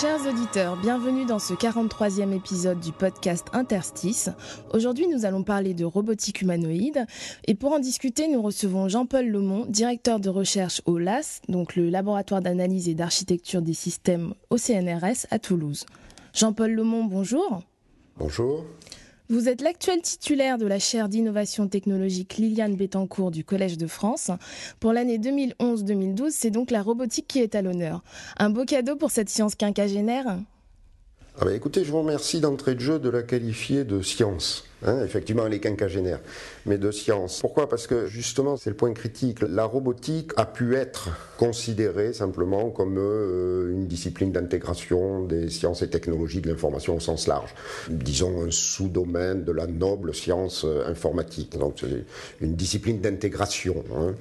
Chers auditeurs, bienvenue dans ce 43e épisode du podcast Interstice. Aujourd'hui, nous allons parler de robotique humanoïde et pour en discuter, nous recevons Jean-Paul Lomont, directeur de recherche au LAS, donc le laboratoire d'analyse et d'architecture des systèmes au CNRS à Toulouse. Jean-Paul Lomont, bonjour. Bonjour. Vous êtes l'actuel titulaire de la chaire d'innovation technologique Liliane Bettencourt du Collège de France. Pour l'année 2011-2012, c'est donc la robotique qui est à l'honneur. Un beau cadeau pour cette science quinquagénaire? Ah bah écoutez, je vous remercie d'entrée de jeu de la qualifier de science. Hein, effectivement, elle est quinquagénaire, mais de science. Pourquoi? Parce que justement, c'est le point critique. La robotique a pu être considérée simplement comme euh, une discipline d'intégration des sciences et technologies de l'information au sens large. Disons un sous-domaine de la noble science euh, informatique. Donc c'est une discipline d'intégration. hein.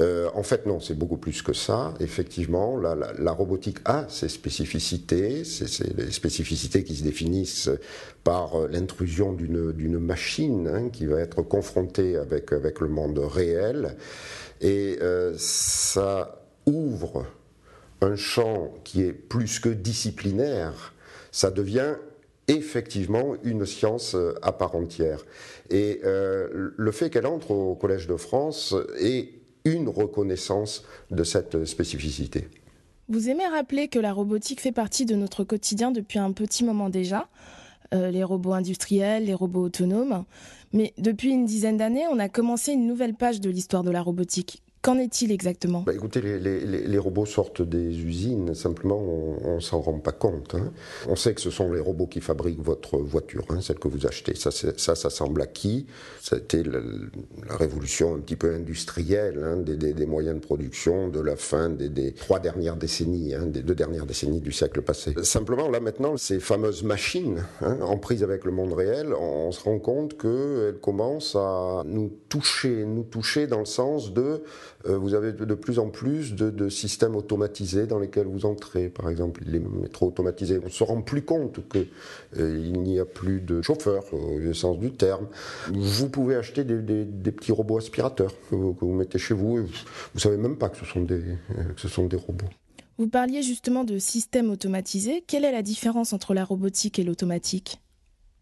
Euh, en fait, non, c'est beaucoup plus que ça. Effectivement, la, robotique a ses spécificités, c'est les spécificités qui se définissent par l'intrusion d'une machine hein, qui va être confrontée avec, avec le monde réel. Et euh, ça ouvre un champ qui est plus que disciplinaire. Ça devient effectivement une science euh, à part entière. Et euh, le fait qu'elle entre au Collège de France est une reconnaissance de cette spécificité. Vous aimez rappeler que la robotique fait partie de notre quotidien depuis un petit moment déjà. Euh, les robots industriels, les robots autonomes. Mais depuis une dizaine d'années, on a commencé une nouvelle page de l'histoire de la robotique. Qu'en est-il exactement? Bah, écoutez, les, robots sortent des usines, simplement on ne s'en rend pas compte. hein. On sait que ce sont les robots qui fabriquent votre voiture, hein, celle que vous achetez. Ça, ça, semble acquis. C'était la, la révolution un petit peu industrielle hein, des, moyens de production de la fin des, trois dernières décennies, des deux dernières décennies du siècle passé. Simplement, là maintenant, ces fameuses machines, en prise avec le monde réel, on, on se rend compte qu'elles commencent à nous toucher, nous toucher dans le sens de vous avez de, plus en plus de, systèmes automatisés dans lesquels vous entrez, par exemple les métros automatisés. On se rend plus compte qu'il n'y a plus de chauffeur au sens du terme. Vous pouvez acheter des, petits robots aspirateurs que vous, mettez chez vous. et vous ne savez même pas euh, que ce sont des robots. Vous parliez justement de systèmes automatisés. Quelle est la différence entre la robotique et l'automatique?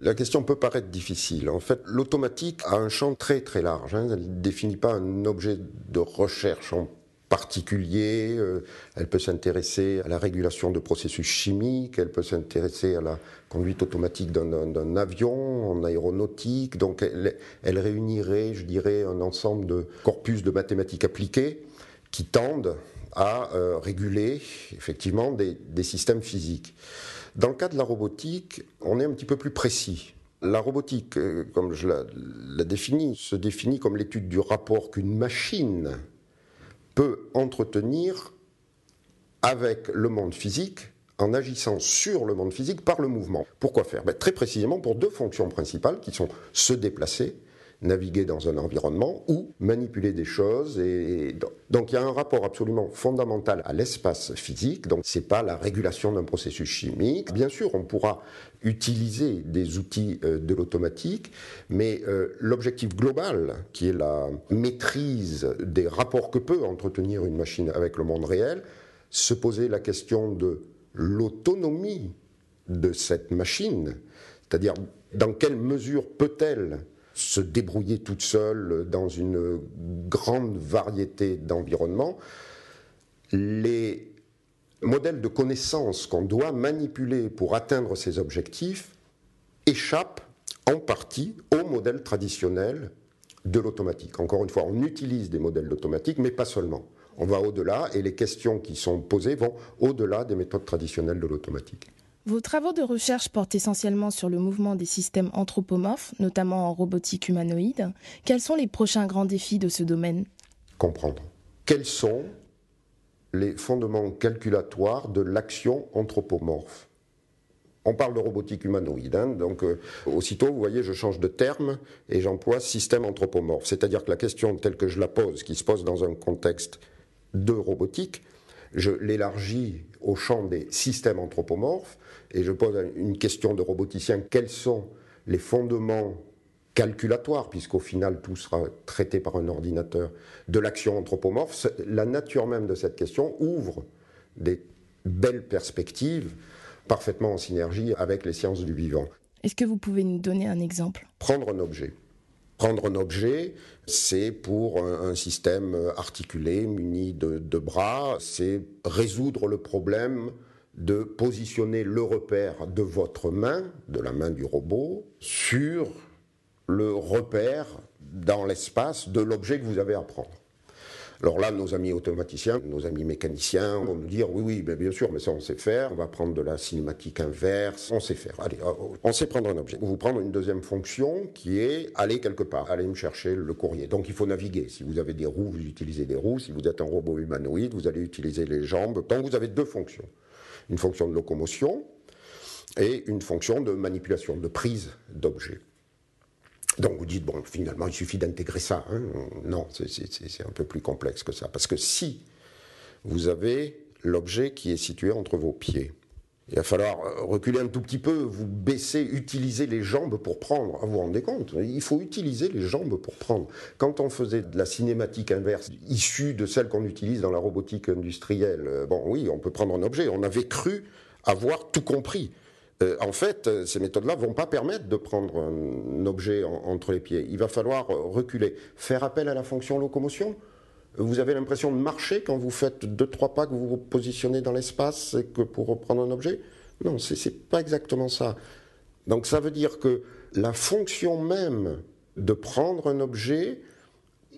La question peut paraître difficile. En fait, l'automatique a un champ très très large. hein. Elle ne définit pas un objet de recherche en particulier. Euh, Elle peut s'intéresser à la régulation de processus chimiques. Elle peut s'intéresser à la conduite automatique d'un- avion, en aéronautique. Donc, elle, réunirait, je dirais, un ensemble de corpus de mathématiques appliquées qui tendent à euh, réguler effectivement des systèmes physiques. Dans le cas de la robotique, on est un petit peu plus précis. La robotique, euh, comme je la, définis, se définit comme l'étude du rapport qu'une machine peut entretenir avec le monde physique en agissant sur le monde physique par le mouvement. Pourquoi faire? Ben, Très précisément pour deux fonctions principales qui sont se déplacer, naviguer dans un environnement ou manipuler des choses. Et donc il y a un rapport absolument fondamental à l'espace physique. Donc c'est pas la régulation d'un processus chimique. Bien sûr, on pourra utiliser des outils euh, de l'automatique, mais euh, l'objectif global, qui est la maîtrise des rapports que peut entretenir une machine avec le monde réel, se poser la question de l'autonomie de cette machine, c'est-à-dire dans quelle mesure peut-elle se débrouiller toute seule dans une grande variété d'environnements. Les modèles de connaissances qu'on doit manipuler pour atteindre ces objectifs échappent en partie au modèle traditionnel de l'automatique. Encore une fois, on utilise des modèles d'automatique, mais pas seulement. On va au-delà et les questions qui sont posées vont au-delà des méthodes traditionnelles de l'automatique. Vos travaux de recherche portent essentiellement sur le mouvement des systèmes anthropomorphes, notamment en robotique humanoïde. Quels sont les prochains grands défis de ce domaine? Comprendre. Quels sont les fondements calculatoires de l'action anthropomorphe? On parle de robotique humanoïde, hein, donc euh, aussitôt, vous voyez, je change de terme et j'emploie système anthropomorphe. C'est-à-dire que la question telle que je la pose, qui se pose dans un contexte de robotique, je l'élargis au champ des systèmes anthropomorphes et je pose une question de roboticien. Quels sont les fondements calculatoire, puisqu'au final tout sera traité par un ordinateur, de l'action anthropomorphe, la nature même de cette question ouvre des belles perspectives parfaitement en synergie avec les sciences du vivant. Est-ce que vous pouvez nous donner un exemple? Prendre un objet. Prendre un objet, c'est pour un, système articulé, muni de, bras, c'est résoudre le problème de positionner le repère de votre main, de la main du robot, sur le repère dans l'espace de l'objet que vous avez à prendre. Alors là, nos amis automaticiens, nos amis mécaniciens vont nous dire oui, oui, ben bien sûr, mais ça on sait faire. On va prendre de la cinématique inverse, on sait faire. Allez, on sait prendre un objet. Vous prendre une deuxième fonction qui est aller quelque part, aller me chercher le courrier. Donc il faut naviguer. Si vous avez des roues, vous utilisez des roues. Si vous êtes un robot humanoïde, vous allez utiliser les jambes. Donc vous avez deux fonctions une fonction de locomotion et une fonction de manipulation, de prise d'objet. Donc vous dites, bon, finalement, il suffit d'intégrer ça. Hein. Non, c'est un peu plus complexe que ça. Parce que si vous avez l'objet qui est situé entre vos pieds, il va falloir euh, reculer un tout petit peu, vous baisser, utiliser les jambes pour prendre. Vous vous rendez compte? Il faut utiliser les jambes pour prendre. Quand on faisait de la cinématique inverse, issue de celle qu'on utilise dans la robotique industrielle, euh, bon oui, on peut prendre un objet. On avait cru avoir tout compris. Euh, en fait, euh, ces méthodes-là ne vont pas permettre de prendre un objet entre les pieds. Il va falloir euh, reculer, faire appel à la fonction locomotion. Vous avez l'impression de marcher quand vous faites deux, trois pas que vous vous positionnez dans l'espace que pour prendre un objet? Non, ce n'est pas exactement ça. Donc ça veut dire que la fonction même de prendre un objet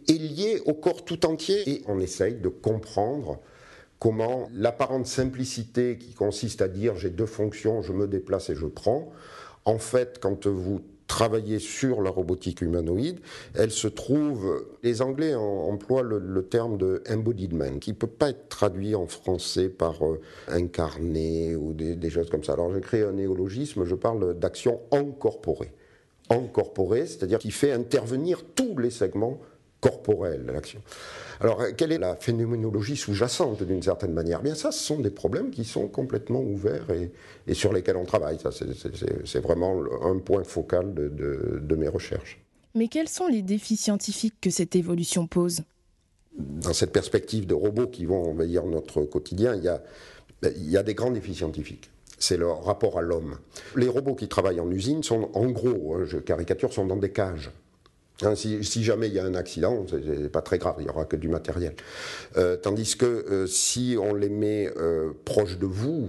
est liée au corps tout entier et on essaye de comprendre comment l'apparente simplicité qui consiste à dire j'ai deux fonctions, je me déplace et je prends, en fait, quand vous travaillez sur la robotique humanoïde, elle se trouve, les Anglais emploient le, terme de embodiment, qui ne peut pas être traduit en français par euh, incarné ou des, choses comme ça. Alors j'ai créé un néologisme, je parle d'action incorporée. Incorporée, c'est-à-dire qui fait intervenir tous les segments corporels de l'action. Alors, quelle est la phénoménologie sous-jacente d'une certaine manière? Bien, ça, ce sont des problèmes qui sont complètement ouverts et, sur lesquels on travaille. Ça, c'est vraiment un point focal de, mes recherches. Mais quels sont les défis scientifiques que cette évolution pose? Dans cette perspective de robots qui vont envahir notre quotidien, il y a, il y a des grands défis scientifiques c'est leur rapport à l'homme. Les robots qui travaillent en usine sont, en gros, hein, je caricature, sont dans des cages. Hein, si, jamais il y a un accident, c'est pas très grave, il n'y aura que du matériel. Euh, tandis que euh, si on les met euh, proches de vous,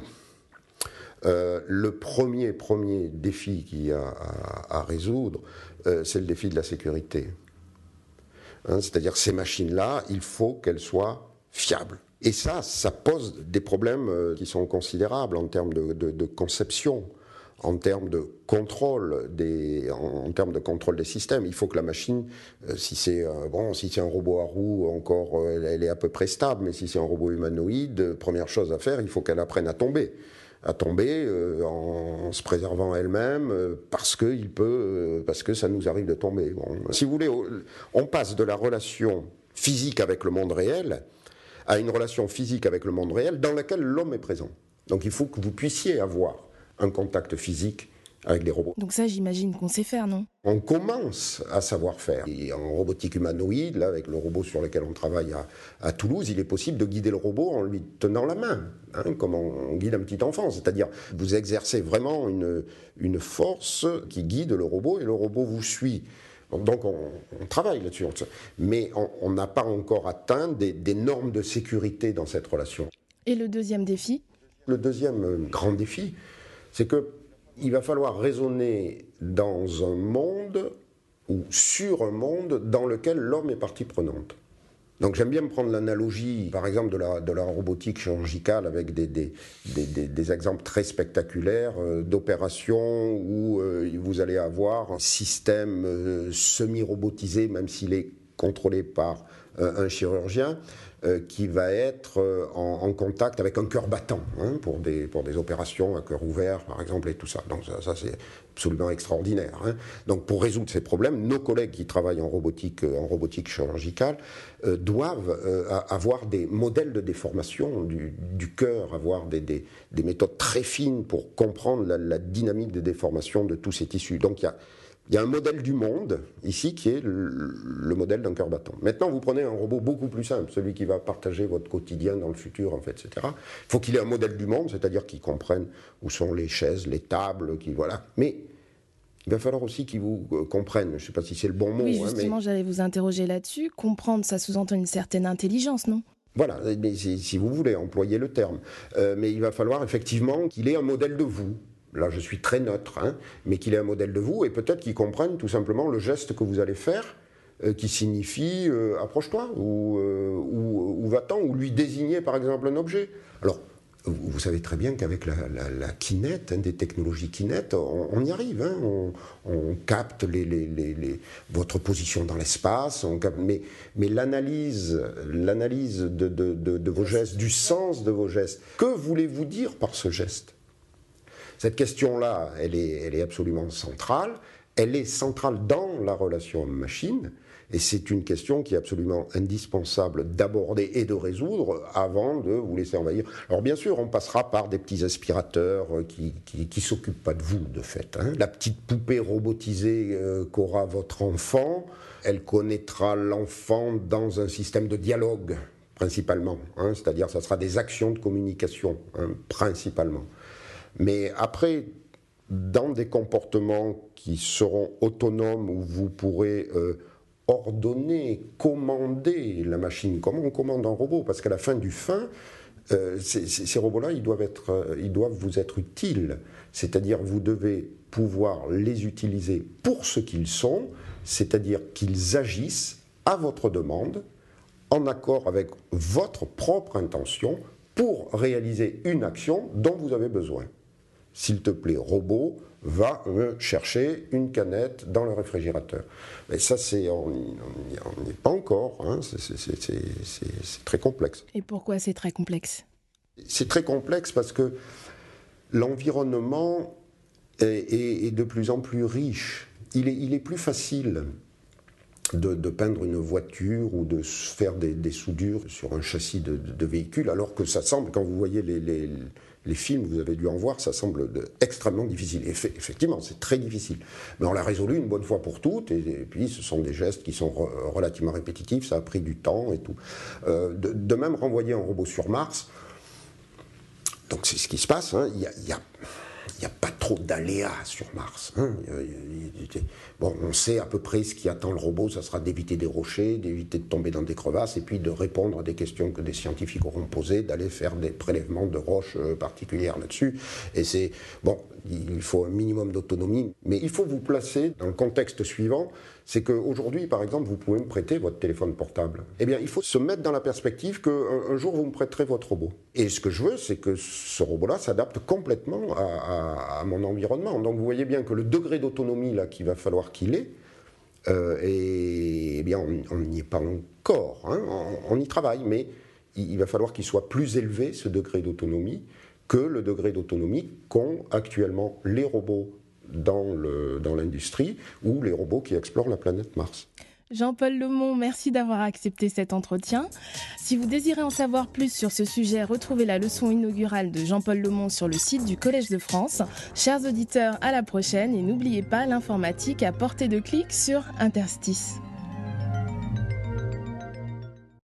le premier, premier défi qu'il y a à, résoudre, c'est le défi de la sécurité. Hein, c'est-à-dire ces machines-là, il faut qu'elles soient fiables. Et ça, ça pose des problèmes qui sont considérables en termes de conception en termes de contrôle des, en, termes de contrôle des systèmes. Il faut que la machine, euh, si c'est euh, bon, si c'est un robot à roues, encore, euh, elle, est à peu près stable. Mais si c'est un robot humanoïde, première chose à faire, il faut qu'elle apprenne à tomber, à tomber en, se préservant elle-même, parce que il peut, parce que ça nous arrive de tomber. Si vous voulez, on passe de la relation physique avec le monde réel à une relation physique avec le monde réel dans laquelle l'homme est présent. Donc il faut que vous puissiez avoir un contact physique avec les robots. Donc ça, j'imagine qu'on sait faire, non? On commence à savoir faire. Et en robotique humanoïde, là, avec le robot sur lequel on travaille à, Toulouse, il est possible de guider le robot en lui tenant la main, hein, comme on, guide un petit enfant. C'est-à-dire, vous exercez vraiment une, une force qui guide le robot et le robot vous suit. Donc on, travaille là-dessus. Mais on n'a pas encore atteint des, des normes de sécurité dans cette relation. Et le deuxième défi? Le deuxième grand défi, c'est qu'il va falloir raisonner dans un monde ou sur un monde dans lequel l'homme est partie prenante. Donc j'aime bien prendre l'analogie, par exemple, de la, de la robotique chirurgicale avec des, des, des, exemples très spectaculaires euh, d'opérations où euh, vous allez avoir un système euh, semi-robotisé, même s'il est contrôlé par un chirurgien euh, qui va être euh, en, contact avec un cœur battant hein, pour, des, pour des opérations à cœur ouvert, par exemple, et tout ça. Donc ça, c'est absolument extraordinaire. Hein. Donc pour résoudre ces problèmes, nos collègues qui travaillent en robotique, en robotique chirurgicale euh, doivent avoir des modèles de déformation du, cœur, avoir des, des, des, méthodes très fines pour comprendre la, la dynamique des déformations de tous ces tissus. Donc il y a il y a un modèle du monde ici qui est le, modèle d'un cœur battant. Maintenant, vous prenez un robot beaucoup plus simple, celui qui va partager votre quotidien dans le futur, en fait, etc. Il faut qu'il ait un modèle du monde, c'est-à-dire qu'il comprenne où sont les chaises, les tables, qui voilà. Mais il va falloir aussi qu'il vous euh, comprenne. Je ne sais pas si c'est le bon mot. Oui, hein, justement, j'allais vous interroger là-dessus. Comprendre, ça sous-entend une certaine intelligence, non? Voilà, si, vous voulez employer le terme. Euh, mais il va falloir effectivement qu'il ait un modèle de vous là je suis très neutre, hein, mais qu'il ait un modèle de vous, et peut-être qu'il comprenne tout simplement le geste que vous allez faire, euh, qui signifie euh, approche-toi, ou, euh, ou, va-t'en, ou lui désigner par exemple un objet. Alors, vous savez très bien qu'avec la, la, hein, des technologies Kinect, on, y arrive. Hein, on, capte votre position dans l'espace, mais, l'analyse, l'analyse de vos gestes, du sens de vos gestes, que voulez-vous dire par ce geste? Cette question-là, elle est, absolument centrale. Elle est centrale dans la relation homme-machine. Et c'est une question qui est absolument indispensable d'aborder et de résoudre avant de vous laisser envahir. Alors bien sûr, on passera par des petits aspirateurs qui qui, s'occupent pas de vous, de fait. Hein. La petite poupée robotisée euh, qu'aura votre enfant, elle connaîtra l'enfant dans un système de dialogue, principalement. Hein. C'est-à-dire, ça sera des actions de communication, hein, principalement. Mais après, dans des comportements qui seront autonomes, où vous pourrez euh, ordonner, commander la machine, comment on commande un robot Parce qu'à la fin du fin, euh, ces, robots-là, ils, euh, ils doivent vous être utiles. C'est-à-dire, vous devez pouvoir les utiliser pour ce qu'ils sont, c'est-à-dire qu'ils agissent à votre demande, en accord avec votre propre intention, pour réaliser une action dont vous avez besoin s'il te plaît, robot, va me chercher une canette dans le réfrigérateur. Mais ça, c'est, on n'y est pas encore, hein. c'est très complexe. Et pourquoi c'est très complexe? C'est très complexe parce que l'environnement est, de plus en plus riche. Il est, il est plus facile de, peindre une voiture ou de faire des, soudures sur un châssis de, véhicule, alors que ça semble, quand vous voyez les les films, vous avez dû en voir, ça semble extrêmement difficile. Effectivement, c'est très difficile. Mais on l'a résolu une bonne fois pour toutes, et, puis ce sont des gestes qui sont relativement répétitifs, ça a pris du temps et tout. Euh, de, même, renvoyer un robot sur Mars, donc c'est ce qui se passe, hein. il y a il n'y a pas trop d'aléas sur Mars. Hein. Bon, on sait à peu près ce qui attend le robot, ça sera d'éviter des rochers, d'éviter de tomber dans des crevasses, et puis de répondre à des questions que des scientifiques auront posées, d'aller faire des prélèvements de roches euh, particulières là-dessus. Et c'est bon, il faut un minimum d'autonomie, mais il faut vous placer dans le contexte suivant, c'est qu'aujourd'hui, par exemple, vous pouvez me prêter votre téléphone portable. Eh bien, il faut se mettre dans la perspective qu'un jour, vous me prêterez votre robot. Et ce que je veux, c'est que ce robot-là s'adapte complètement à, mon environnement. Donc, vous voyez bien que le degré d'autonomie là qu'il va falloir qu'il ait, euh, et, eh bien, on n'y est pas encore. Hein. on, y travaille, mais il va falloir qu'il soit plus élevé, ce degré d'autonomie, que le degré d'autonomie qu'ont actuellement les robots dans l'industrie ou les robots qui explorent la planète Mars. Jean-Paul Lemont, merci d'avoir accepté cet entretien. Si vous désirez en savoir plus sur ce sujet, retrouvez la leçon inaugurale de Jean-Paul Lemont sur le site du Collège de France. Chers auditeurs, à la prochaine et n'oubliez pas l'informatique à portée de clic sur Interstice.